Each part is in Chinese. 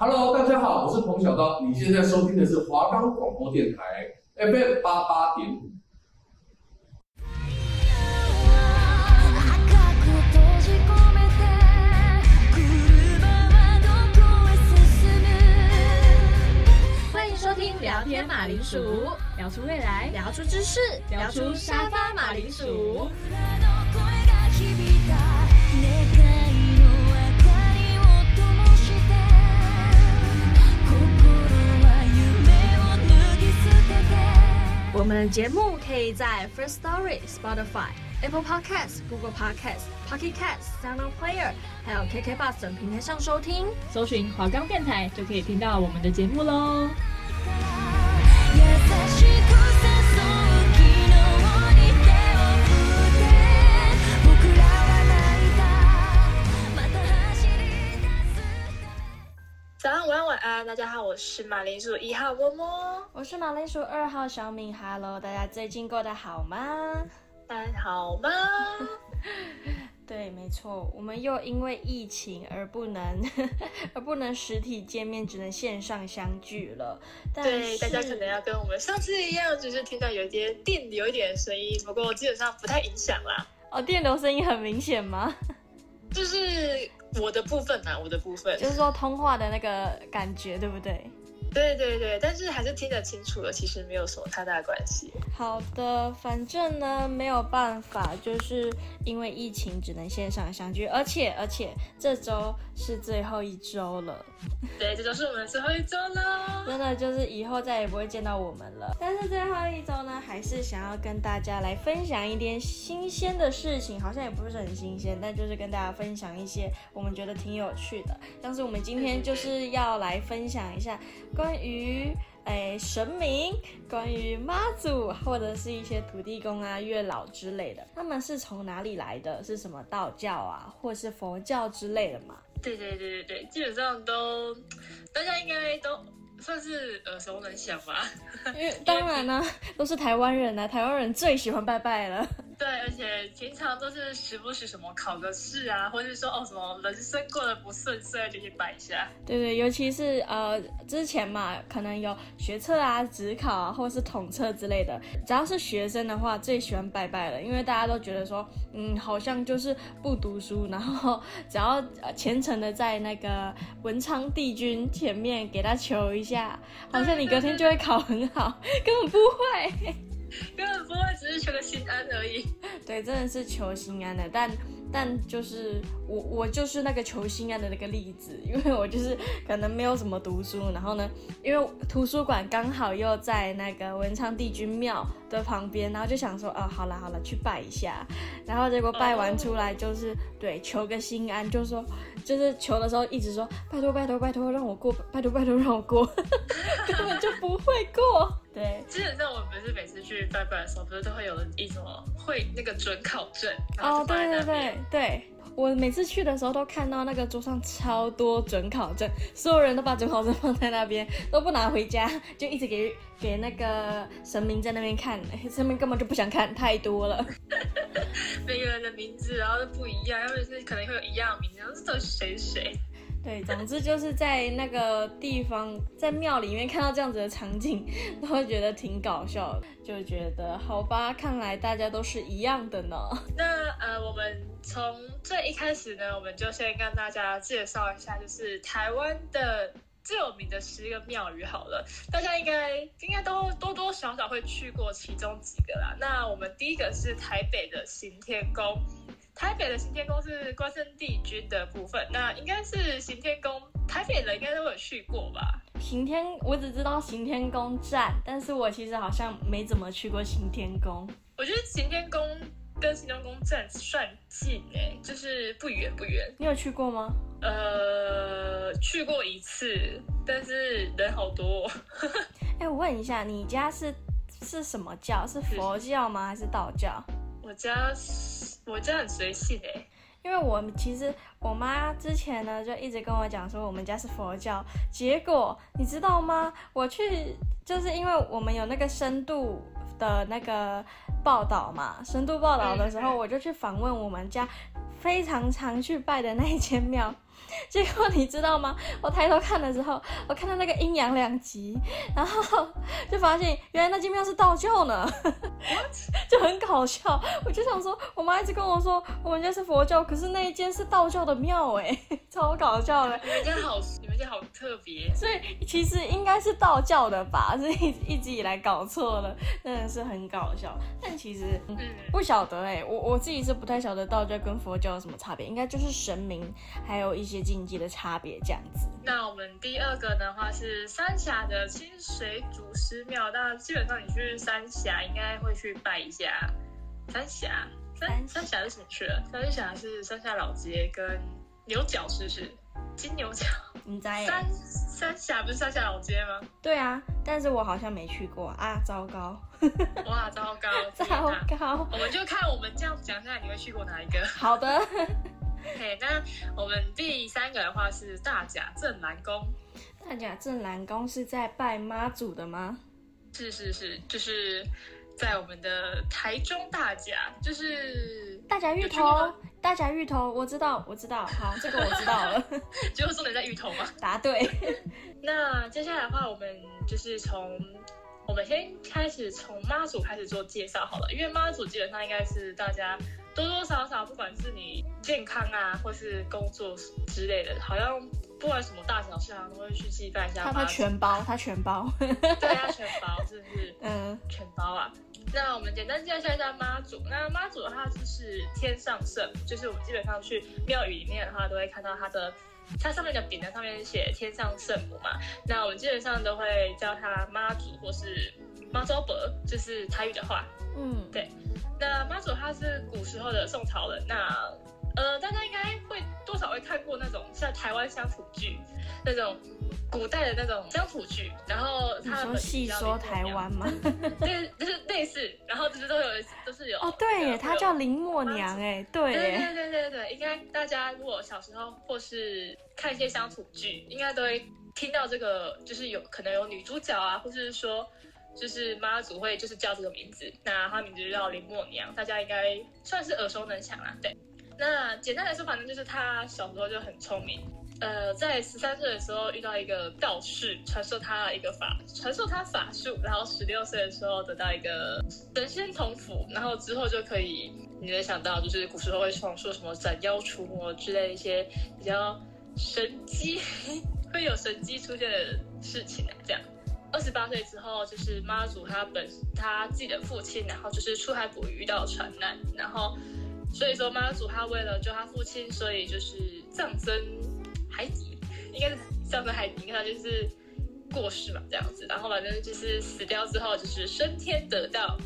Hello，大家好，我是彭小刀，你现在收听的是华冈广播电台 FM 八八点五。欢迎收听聊天马铃薯，聊出未来，聊出知识，聊出沙发马铃薯。我们的节目可以在 First Story、Spotify、Apple Podcasts、Google Podcasts、Pocket Casts、SoundPlayer，还有 KK Bus 等平台上收听，搜寻华冈电台就可以听到我们的节目喽。大家好，我是马铃薯一号摸摸，我是马铃薯二号小敏，Hello，大家最近过得好吗？还好吗？对，没错，我们又因为疫情而不能而不能实体见面，只能线上相聚了。对，大家可能要跟我们上次一样，就是听到有一点电流一点声音，不过基本上不太影响啦。哦，电流声音很明显吗？就是。我的部分啊，我的部分，就是说通话的那个感觉，对不对？对对对，但是还是听得清楚的，其实没有什么太大的关系。好的，反正呢没有办法，就是因为疫情只能线上相聚，而且而且这周是最后一周了。对，这周是我们最后一周了，真的就是以后再也不会见到我们了。但是最后一周呢，还是想要跟大家来分享一点新鲜的事情，好像也不是很新鲜，但就是跟大家分享一些我们觉得挺有趣的。像是我们今天就是要来分享一下。关于诶神明，关于妈祖或者是一些土地公啊、月老之类的，他们是从哪里来的？是什么道教啊，或是佛教之类的吗？对对对对对，基本上都大家应该都算是耳熟能详吧。因为当然呢，都是台湾人啊，台湾人最喜欢拜拜了。对，而且平常都是时不时什么考个试啊，或者是说哦什么人生过得不顺遂就去拜一下。对对，尤其是呃之前嘛，可能有学测啊、职考啊，或者是统测之类的，只要是学生的话，最喜欢拜拜了，因为大家都觉得说，嗯，好像就是不读书，然后只要虔诚的在那个文昌帝君前面给他求一下，好像你隔天就会考很好，根本不会。根本不会，只是求个心安而已。对，真的是求心安的，但。但就是我，我就是那个求心安的那个例子，因为我就是可能没有什么读书，然后呢，因为图书馆刚好又在那个文昌帝君庙的旁边，然后就想说，哦，好了好了，去拜一下，然后结果拜完出来就是对求个心安，就说就是求的时候一直说拜托拜托拜托让我过，拜托拜托让我过，根本就不会过。对，基本上我们不是每次去拜拜的时候，不是都会有一种会那个准考证哦，对对对。对，我每次去的时候都看到那个桌上超多准考证，所有人都把准考证放在那边，都不拿回家，就一直给给那个神明在那边看，神明根本就不想看，太多了。每个人的名字然后都不一样，要不是可能会有一样名字，然后是都谁谁？对，总之就是在那个地方，在庙里面看到这样子的场景，都会觉得挺搞笑，就觉得好吧，看来大家都是一样的呢。那呃，我们从最一开始呢，我们就先跟大家介绍一下，就是台湾的最有名的十个庙宇好了，大家应该应该都多多少少会去过其中几个啦。那我们第一个是台北的行天宫。台北的行天宫是关圣帝君的部分，那应该是行天宫，台北人应该都有去过吧？行天，我只知道行天宫站，但是我其实好像没怎么去过行天宫。我觉得行天宫跟行天宫站算近哎、欸，就是不远不远。你有去过吗？呃，去过一次，但是人好多。哎、欸，我问一下，你家是是什么教？是佛教吗？还是道教？我家我家很随性哎，因为我其实我妈之前呢就一直跟我讲说我们家是佛教，结果你知道吗？我去就是因为我们有那个深度的那个报道嘛，深度报道的时候我就去访问我们家非常常去拜的那一间庙，结果你知道吗？我抬头看的时候，我看到那个阴阳两极，然后就发现原来那间庙是道教呢，就很搞笑。我就想说，我妈一直跟我说我们家是佛教，可是那一间是道教的庙，哎，超搞笑的。你们家好，你们家好特别。所以其实应该是道教的吧？是一一直以来搞错了，真的是很搞笑。但其实嗯，不晓得哎，我我自己是不太晓得道教跟佛教有什么差别，应该就是神明还有一些禁忌的差别这样子。那我们第二个的话是三峡的清水祖师庙，那基本上你去三峡应该会去拜一下三峡。三三峡是什么去了？三峡是三峡老街跟牛角，是不是？金牛角？你在三三峡不是三峡老街吗？对啊，但是我好像没去过啊，糟糕！哇，糟糕，糟糕！我们就看我们这样讲下来，你会去过哪一个？好的。嘿那我们第三个的话是大甲镇澜宫。大甲镇澜宫是在拜妈祖的吗？是是是，就是在我们的台中大甲，就是大甲芋头。大甲芋头，我知道，我知道。好，这个我知道了。结果重点在芋头吗？答对。那接下来的话，我们就是从我们先开始从妈祖开始做介绍好了，因为妈祖基本上应该是大家。多多少少，不管是你健康啊，或是工作之类的，好像不管什么大小事，好像都会去祭拜一下。他他全包，他全包。对，他全包，是不是？嗯，全包啊。那我们简单介绍一下妈祖。那妈祖的话就是天上圣，就是我们基本上去庙宇里面的话，都会看到它的，它上面的匾额上面写天上圣母嘛。那我们基本上都会叫它妈祖，或是妈祖伯，就是台语的话。嗯，对。那妈祖他是古时候的宋朝人，那呃，大家应该会多少会看过那种像台湾乡土剧，那种古代的那种乡土剧，然后他们戏说台湾吗？对，就是类似，然后就是都有都是有哦，对耶，他叫林默娘哎，对，对对对对对，应该大家如果小时候或是看一些乡土剧，应该都会听到这个，就是有可能有女主角啊，或者是说。就是妈祖会就是叫这个名字，那他名字就叫林默娘，大家应该算是耳熟能详啦。对，那简单来说，反正就是他小时候就很聪明，呃，在十三岁的时候遇到一个道士，传授他一个法，传授他法术，然后十六岁的时候得到一个神仙同符，然后之后就可以，你能想到就是古时候会传说什么斩妖除魔之类一些比较神迹，会有神迹出现的事情啊，这样。二十八岁之后，就是妈祖他本他自己的父亲，然后就是出海捕鱼遇到船难，然后所以说妈祖他为了救他父亲，所以就是葬身海底，应该是葬身海底，应该他就是过世嘛这样子，然后反正就是死掉之后就是升天得道。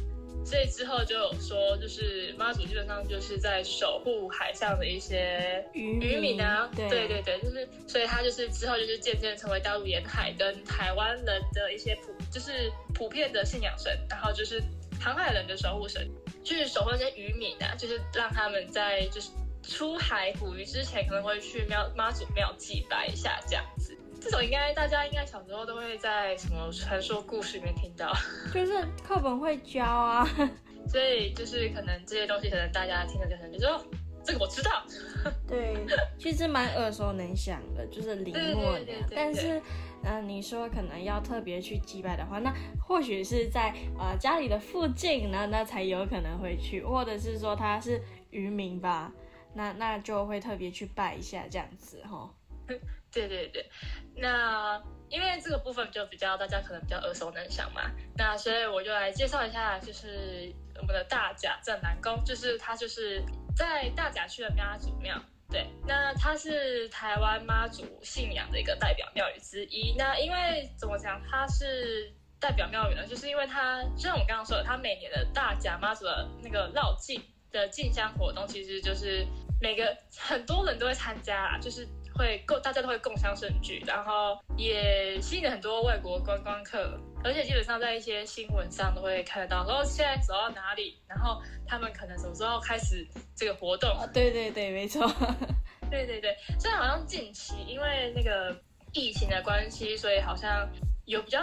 所以之后就有说，就是妈祖基本上就是在守护海上的一些渔渔民啊，对。对对对，就是所以他就是之后就是渐渐成为大陆沿海跟台湾人的一些普就是普遍的信仰神，然后就是航海人的守护神，就是守候那些渔民啊，就是让他们在就是出海捕鱼之前可能会去庙妈祖庙祭拜一下这样子。这种应该大家应该小时候都会在什么传说故事里面听到，就是课本会教啊，所以就是可能这些东西可能大家听了就很就说哦，这个我知道，对，其实蛮耳熟能详的，就是林默娘。但是，那、你说可能要特别去祭拜的话，那或许是在呃家里的附近呢，那才有可能会去，或者是说他是渔民吧，那那就会特别去拜一下这样子哈。对对对，那因为这个部分就比较大家可能比较耳熟能详嘛，那所以我就来介绍一下，就是我们的大甲镇南宫，就是它就是在大甲区的妈祖庙，对，那它是台湾妈祖信仰的一个代表庙宇之一。那因为怎么讲，它是代表庙宇呢？就是因为它就像我刚刚说的，它每年的大甲妈祖的那个绕境的进香活动，其实就是每个很多人都会参加啊，就是。会共大家都会共襄盛举，然后也吸引了很多外国观光客，而且基本上在一些新闻上都会看得到，说现在走到哪里，然后他们可能什么时候开始这个活动。啊、对对对，没错。对对对，虽然好像近期因为那个疫情的关系，所以好像有比较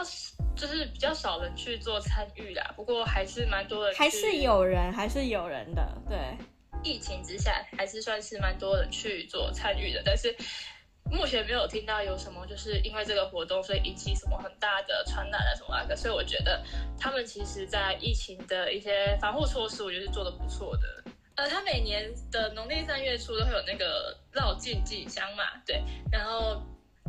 就是比较少人去做参与啦，不过还是蛮多人，还是有人，还是有人的，对。疫情之下，还是算是蛮多人去做参与的，但是目前没有听到有什么就是因为这个活动所以引起什么很大的传染啊什么的，所以我觉得他们其实在疫情的一些防护措施，我觉得是做得不错的。呃，他每年的农历三月初都会有那个绕境进香嘛，对，然后。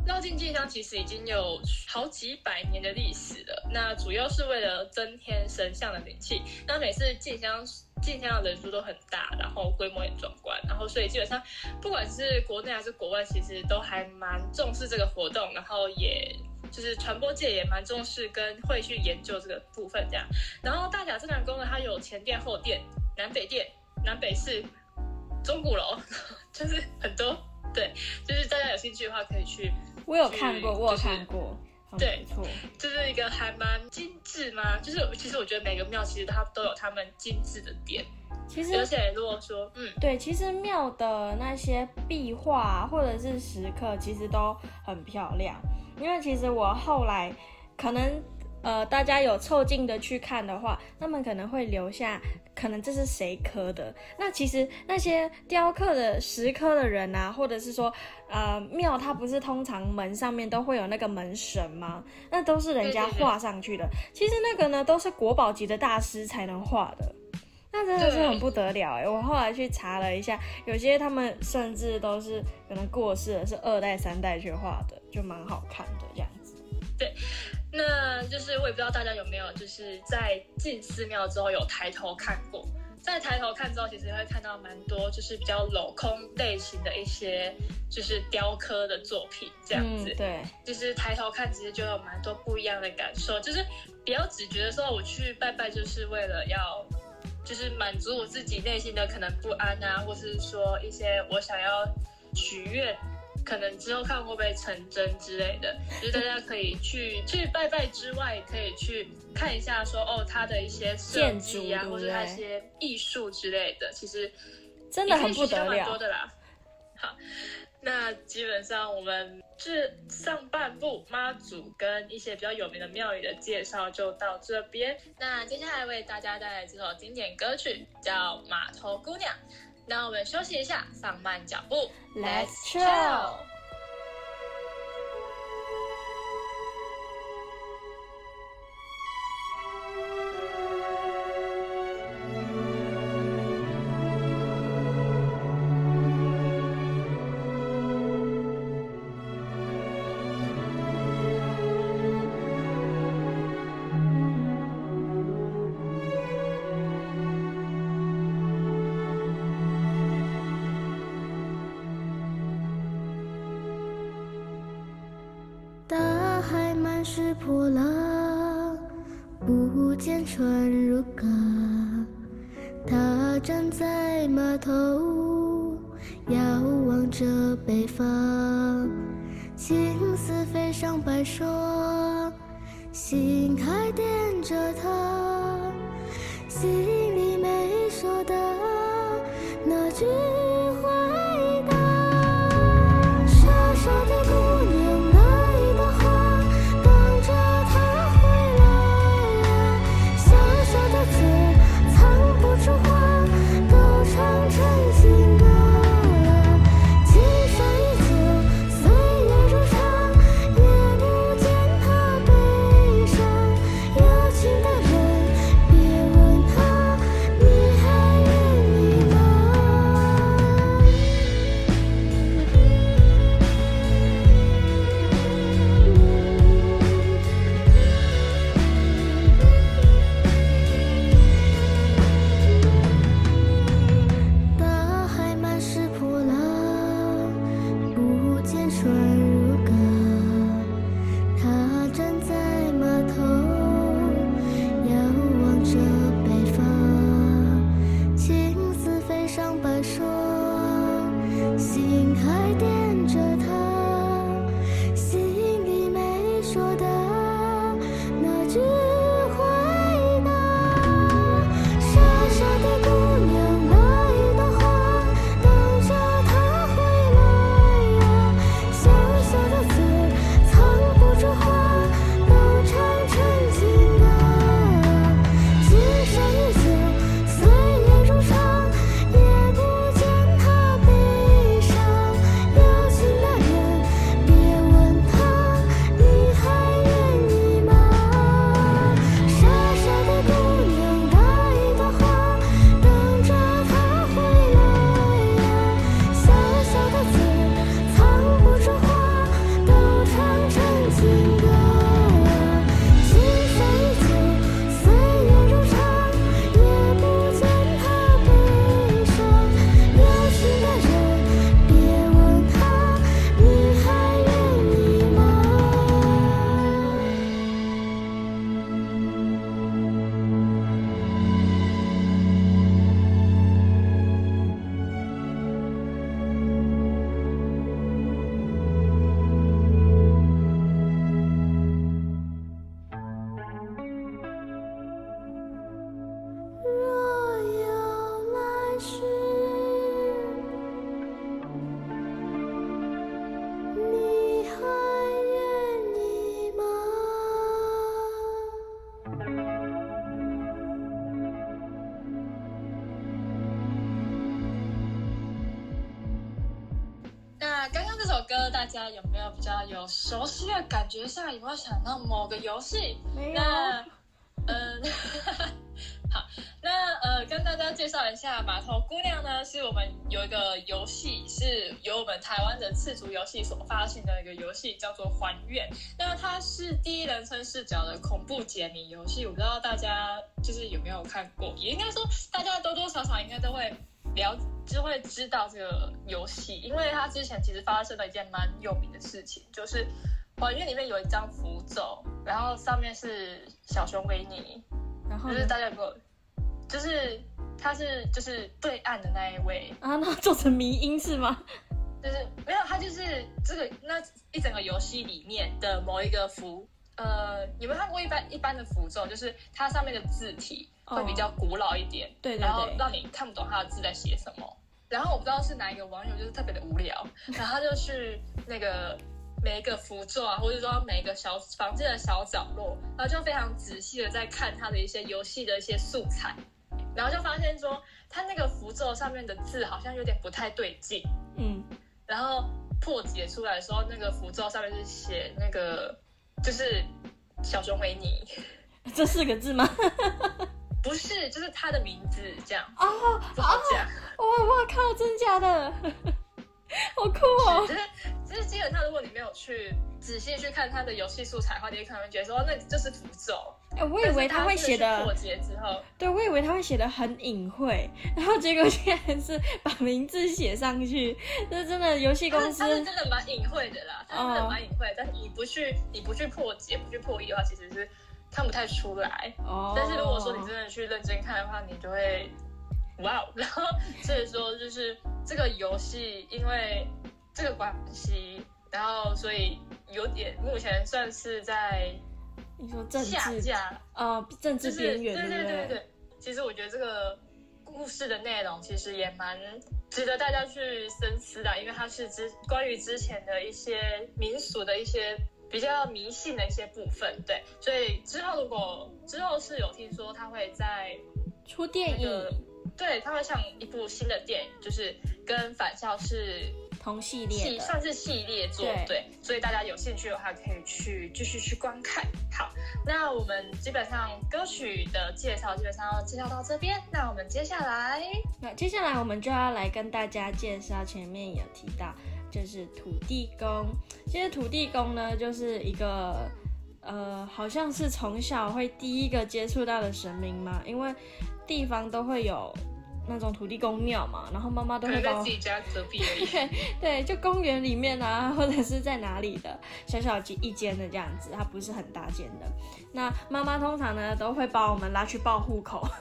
绕境进香其实已经有好几百年的历史了，那主要是为了增添神像的灵气。那每次进香进香的人数都很大，然后规模也壮观，然后所以基本上不管是国内还是国外，其实都还蛮重视这个活动，然后也就是传播界也蛮重视跟会去研究这个部分这样。然后大甲镇澜宫呢，它有前殿、后殿、南北殿、南北市、钟鼓楼，就是很多。对，就是大家有兴趣的话可以去。我有看过，我有看过，对，没错，就是一个还蛮精致嘛。就是其实我觉得每个庙其实它都有他们精致的点。其实，而且如果说，嗯，对，其实庙的那些壁画或者是石刻，其实都很漂亮。因为其实我后来可能。呃，大家有凑近的去看的话，他们可能会留下，可能这是谁刻的？那其实那些雕刻的石刻的人啊，或者是说，呃，庙它不是通常门上面都会有那个门神吗？那都是人家画上去的。其实那个呢，都是国宝级的大师才能画的。那真的是很不得了哎！我后来去查了一下，有些他们甚至都是可能过世了，是二代三代去画的，就蛮好看的这样子。对。那就是我也不知道大家有没有就是在进寺庙之后有抬头看过，在抬头看之后，其实会看到蛮多就是比较镂空类型的一些就是雕刻的作品这样子。嗯、对，就是抬头看，其实就有蛮多不一样的感受，就是比较只觉得说我去拜拜就是为了要就是满足我自己内心的可能不安啊，或是说一些我想要许愿。可能之后看会不会成真之类的，就是大家可以去去拜拜之外，可以去看一下说哦，它的一些设计啊，或者它一些艺术之类的，其实真的很不得了。多的啦。好，那基本上我们这上半部妈祖跟一些比较有名的庙宇的介绍就到这边。那接下来为大家带来这首经典歌曲，叫《码头姑娘》。那我们休息一下，放慢脚步，Let's chill。家有没有比较有熟悉的感觉上？有没有想到某个游戏？没有。那，嗯、呃，好，那呃，跟大家介绍一下，码头姑娘呢，是我们有一个游戏，是由我们台湾的赤足游戏所发行的一个游戏，叫做《还愿》。那它是第一人称视角的恐怖解谜游戏，我不知道大家就是有没有看过，也应该说大家多多少少应该都会。了就会知道这个游戏，因为它之前其实发生了一件蛮有名的事情，就是还原里面有一张符咒，然后上面是小熊维尼，然后就是大家有没有，就是他是就是对岸的那一位啊，那做成迷因是吗？就是没有，他就是这个那一整个游戏里面的某一个符。呃，你们看过一般一般的符咒，就是它上面的字体会比较古老一点，哦、对，对，对，然后让你看不懂它的字在写什么。然后我不知道是哪一个网友，就是特别的无聊，然后他就去那个每一个符咒啊，或者说每一个小房间的小角落，然后就非常仔细的在看他的一些游戏的一些素材，然后就发现说，他那个符咒上面的字好像有点不太对劲，嗯，然后破解出来的时候，那个符咒上面是写那个。就是小熊维尼，这四个字吗？不是，就是他的名字这样。哦，不好讲。哇哇靠，真假的，好酷哦！就是，就是基本上，如果你没有去仔细去看他的游戏素材的话，你可能会觉得说，那就是符咒。哎、欸，我以为他会写的破解之后，对，我以为他会写的很隐晦，然后结果竟然是把名字写上去，这真的游戏公司，真的蛮隐晦的啦，他真的蛮隐晦，但是你不去，你不去破解，不去破译的话，其实是看不太出来。哦，但是如果说你真的去认真看的话，你就会，哇哦，然后所以说就是这个游戏因为这个关系，然后所以有点目前算是在。你说政治下架呃，政治边缘，对对对对。其实我觉得这个故事的内容其实也蛮值得大家去深思的，因为它是之关于之前的一些民俗的一些比较迷信的一些部分。对，所以之后如果之后是有听说他会在出电影，对，他会像一部新的电影，就是跟返校是。同系列的，算是系列作，对，对，所以大家有兴趣的话，可以去继续去观看。好，那我们基本上歌曲的介绍基本上要介绍到这边，那我们接下来，那接下来我们就要来跟大家介绍前面有提到，就是土地公。其实土地公呢，就是一个呃，好像是从小会第一个接触到的神明嘛，因为地方都会有。那种土地公庙嘛，然后妈妈都会在自己家隔壁而已。对，对，就公园里面啊，或者是在哪里的小小一间的这样子，它不是很大间的。那妈妈通常呢都会把我们拉去报户口。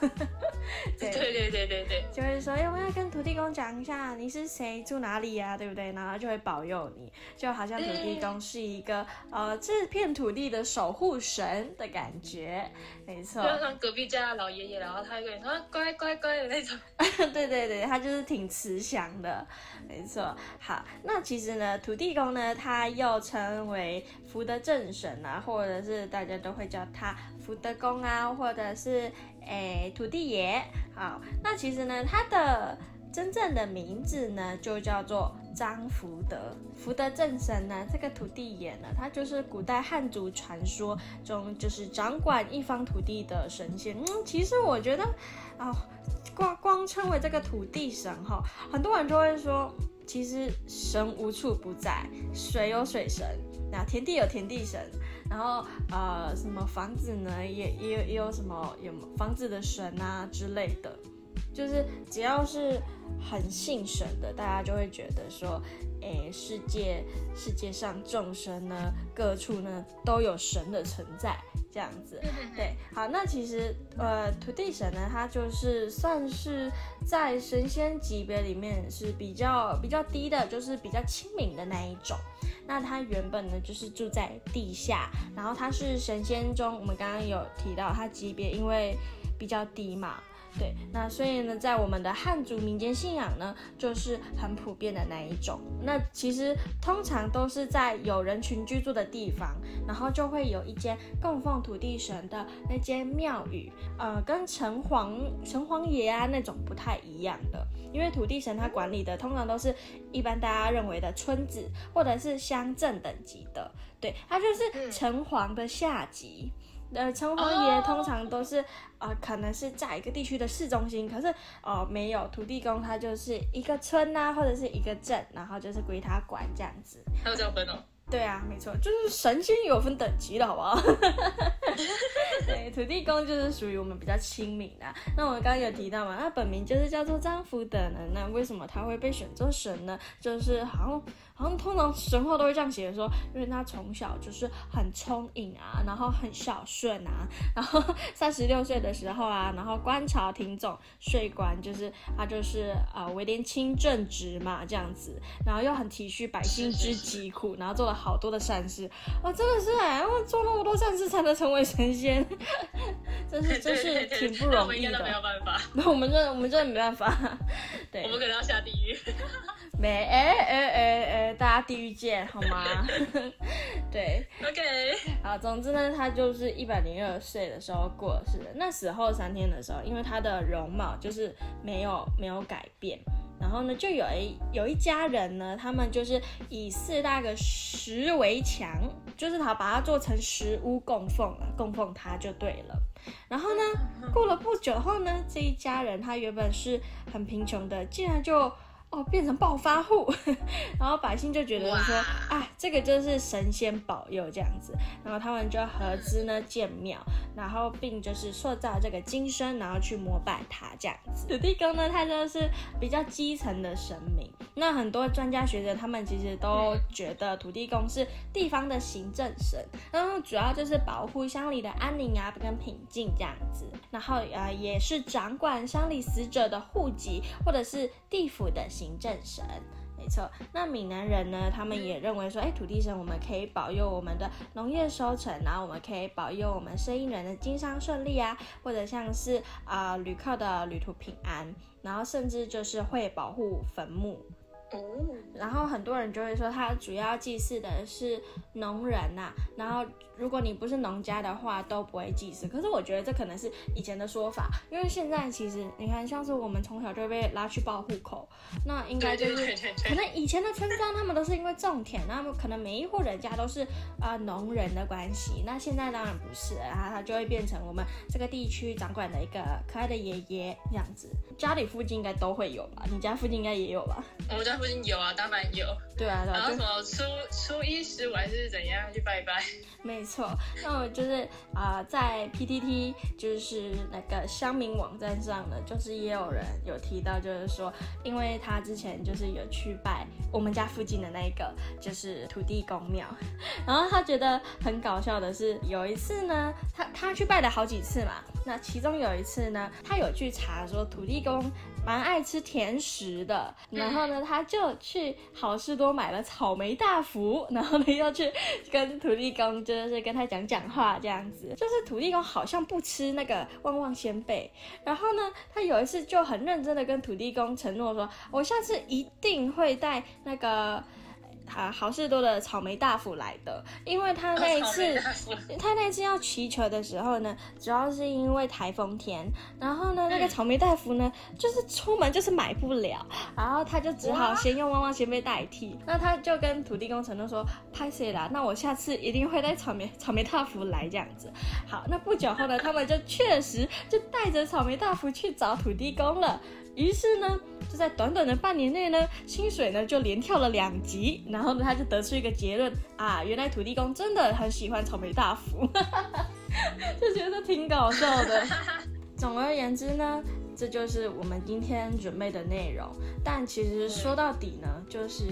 对对对对对对，就会说，要不要跟土地公讲一下你是谁，住哪里呀、啊，对不对？然后就会保佑你，就好像土地公是一个呃这片土地的守护神的感觉。没错，就像隔壁家的老爷爷，然后他会跟你说乖乖乖的那种。对 对对，他就是挺慈祥的，没错。好，那其实呢，土地公呢，他又称为福德正神啊，或者是大家都会叫他福德公啊，或者是诶土地爷。好，那其实呢，他的真正的名字呢，就叫做张福德。福德正神呢，这个土地爷呢，他就是古代汉族传说中就是掌管一方土地的神仙。嗯，其实我觉得啊。光光称为这个土地神哈，很多人都会说，其实神无处不在，水有水神，那田地有田地神，然后呃什么房子呢，也也有也有什么有房子的神啊之类的，就是只要是很信神的，大家就会觉得说，诶，世界世界上众生呢，各处呢都有神的存在。这样子，对，好，那其实呃，土地神呢，他就是算是在神仙级别里面是比较比较低的，就是比较亲民的那一种。那他原本呢就是住在地下，然后他是神仙中，我们刚刚有提到他级别因为比较低嘛，对，那所以呢，在我们的汉族民间信仰呢，就是很普遍的那一种。那其实通常都是在有人群居住的地方，然后就会有一间供奉土地神的那间庙宇，呃，跟城隍、城隍爷啊那种不太一样的，因为土地神他管理的通常都是一般大家认为的村子或者是乡镇等级的，对，他就是城隍的下级。呃，城隍爷通常都是、oh. 呃，可能是在一个地区的市中心，可是哦、呃，没有土地公，他就是一个村呐、啊，或者是一个镇，然后就是归他管这样子。还有这样分哦？对啊，没错，就是神仙有分等级的，好不好？对，土地公就是属于我们比较亲民的。那我们刚刚有提到嘛，他本名就是叫做张福德呢。那为什么他会被选做神呢？就是好像。好像通常神话都会这样写说，因为他从小就是很聪颖啊，然后很孝顺啊，然后三十六岁的时候啊，然后观察庭总税官，就是他就是呃为廉清正直嘛这样子，然后又很体恤百姓之疾苦，然后做了好多的善事，啊、哦、真的是哎，我做那么多善事才能成为神仙，真是 真是挺不容易的。那我们应该都没有办法，那我们这我们真的没办法，对，我们可能要下地狱。没哎哎哎哎，大家地狱见好吗？对，OK。好，总之呢，他就是一百零二岁的时候过世的。那死后三天的时候，因为他的容貌就是没有没有改变，然后呢，就有一有一家人呢，他们就是以四大个石为墙，就是他把它做成石屋供奉了，供奉他就对了。然后呢，过了不久后呢，这一家人他原本是很贫穷的，竟然就。哦，变成暴发户，然后百姓就觉得说，啊，这个就是神仙保佑这样子，然后他们就合资呢建庙，然后并就是塑造这个金身，然后去膜拜他这样子。土地公呢，他就是比较基层的神明。那很多专家学者他们其实都觉得土地公是地方的行政神，然后主要就是保护乡里的安宁啊跟平静这样子，然后呃也是掌管乡里死者的户籍或者是地府的。行政神，没错。那闽南人呢，他们也认为说，哎，土地神，我们可以保佑我们的农业收成，然后我们可以保佑我们生意人的经商顺利啊，或者像是啊、旅客的旅途平安，然后甚至就是会保护坟墓。然后很多人就会说，他主要祭祀的是农人呐、啊。然后如果你不是农家的话，都不会祭祀。可是我觉得这可能是以前的说法，因为现在其实你看，像是我们从小就被拉去报户口，那应该就是可能以前的村庄他们都是因为种田，那么可能每一户人家都是啊、呃、农人的关系。那现在当然不是，然后他就会变成我们这个地区掌管的一个可爱的爷爷这样子。家里附近应该都会有吧？你家附近应该也有吧？我们家。附近有啊，当然有。对啊，对啊。然后什么初初一十五还是怎样去拜拜？没错，那我就是啊、呃，在 PTT 就是那个乡民网站上呢，就是也有人有提到，就是说，因为他之前就是有去拜我们家附近的那个就是土地公庙，然后他觉得很搞笑的是，有一次呢，他他去拜了好几次嘛，那其中有一次呢，他有去查说土地公。蛮爱吃甜食的，然后呢，他就去好事多买了草莓大福，然后呢，又去跟土地公，就是跟他讲讲话这样子。就是土地公好像不吃那个旺旺仙贝，然后呢，他有一次就很认真的跟土地公承诺说，我下次一定会带那个。啊，好事多的草莓大福来的，因为他那一次，他那次要祈求的时候呢，主要是因为台风天，然后呢，那个草莓大福呢，就是出门就是买不了，然后他就只好先用旺旺仙贝代替。那他就跟土地公承诺说，拍谁啦，那我下次一定会带草莓草莓大福来这样子。好，那不久后呢，他们就确实就带着草莓大福去找土地公了。于是呢，就在短短的半年内呢，薪水呢就连跳了两级。然后呢，他就得出一个结论啊，原来土地公真的很喜欢草莓大福，就觉得挺搞笑的。总而言之呢，这就是我们今天准备的内容。但其实说到底呢，就是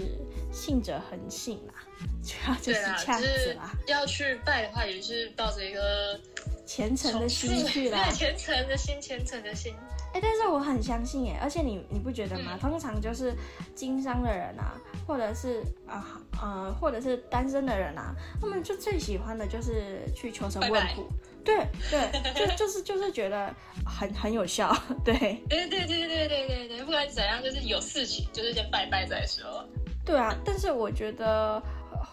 信者恒信啦，主要就是这样子啦。就是、要去拜的话，也是抱着一个。虔诚的心去了，虔诚的心，虔诚的心。哎，但是我很相信哎，而且你你不觉得吗？嗯、通常就是经商的人啊，或者是啊呃，或者是单身的人啊，他们就最喜欢的就是去求神问卜。对对，就就是就是觉得很很有效。对对对对对对对对对，不管怎样，就是有事情就是先拜拜再说。对啊，但是我觉得。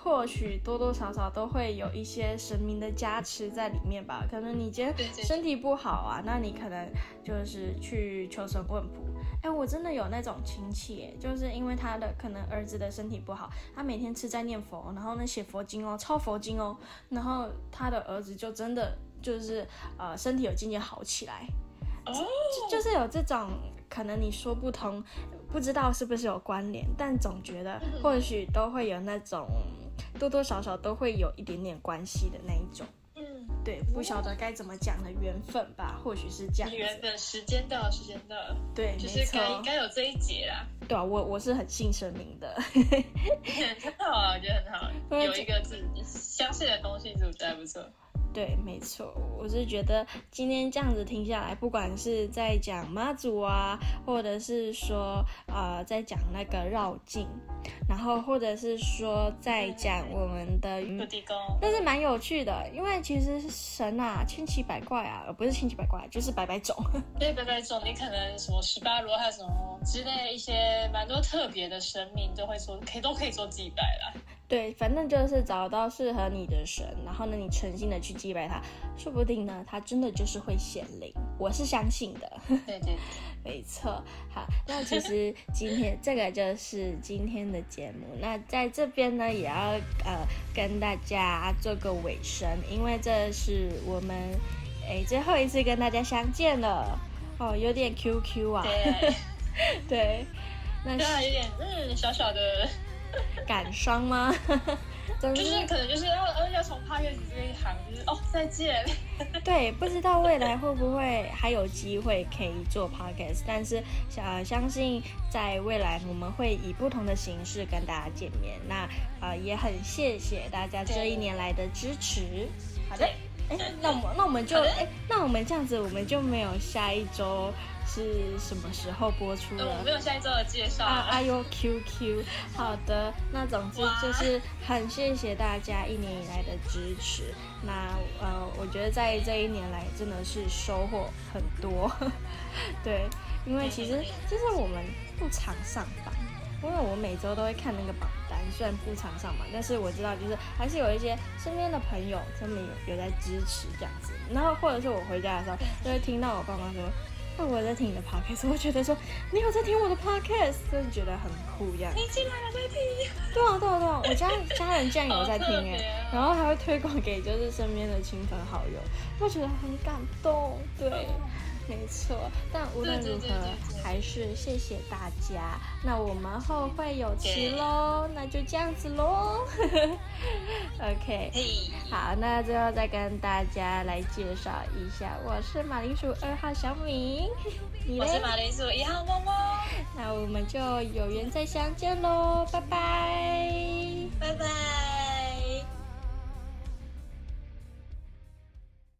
或许多多少少都会有一些神明的加持在里面吧。可能你今天身体不好啊，那你可能就是去求神问卜。哎，我真的有那种亲戚，就是因为他的可能儿子的身体不好，他每天吃在念佛，然后呢写佛经哦，抄佛经哦，然后他的儿子就真的就是呃身体有渐渐好起来。哦，就，就是有这种可能你说不通，不知道是不是有关联，但总觉得或许都会有那种。多多少少都会有一点点关系的那一种，嗯，对，不晓得该怎么讲的缘分吧，或许是这样。缘分，时间到，时间到，对，就是该该有这一节啦。对啊，我我是很信神明的，很好啊，我觉得很好，有一个自己相信的东西，是不是？还不错？对，没错，我是觉得今天这样子听下来，不管是在讲妈祖啊，或者是说呃在讲那个绕境，然后或者是说在讲我们的土地公，但是蛮有趣的，因为其实神啊千奇百怪啊，而不是千奇百怪，就是百百种。对，百百种，你可能什么十八罗汉什么之类一些蛮多特别的神明都会说，可以都可以做祭拜啦。对，反正就是找到适合你的神，然后呢，你诚心的去祭拜他，说不定呢，他真的就是会显灵。我是相信的。对对对，没错。好，那其实今天这个就是今天的节目。那在这边呢，也要呃跟大家做个尾声，因为这是我们哎最后一次跟大家相见了。哦，有点 QQ 啊。对。对。那是有点嗯小小的。感伤吗？就是可能就是要呃要从 Podcast 这一行，就是哦再见。对，不知道未来会不会还有机会可以做 Podcast，但是想相信在未来我们会以不同的形式跟大家见面。那呃也很谢谢大家这一年来的支持。好的，哎，那我们那我们就哎那我们这样子我们就没有下一周。是什么时候播出的？我没有下一周的介绍啊！哎呦，QQ，好的，那总之就是很谢谢大家一年以来的支持。那呃，我觉得在这一年来真的是收获很多。对，因为其实其实我们不常上榜，因为我每周都会看那个榜单，虽然不常上榜，但是我知道就是还是有一些身边的朋友他们有有在支持这样子。然后或者是我回家的时候，就会听到我爸妈说。我在听你的 podcast，我觉得说你有在听我的 podcast，真的觉得很酷一样。你竟然有在听？对啊，对啊，对啊，我家家人竟然有在听 哎，然后还会推广给就是身边的亲朋好友，我觉得很感动。对。没错，但无论如何，还是谢谢大家。那我们后会有期喽，那就这样子喽。OK，好，那最后再跟大家来介绍一下，我是马铃薯二号小敏，你我是马铃薯一号猫猫。那我们就有缘再相见喽，拜拜，拜拜。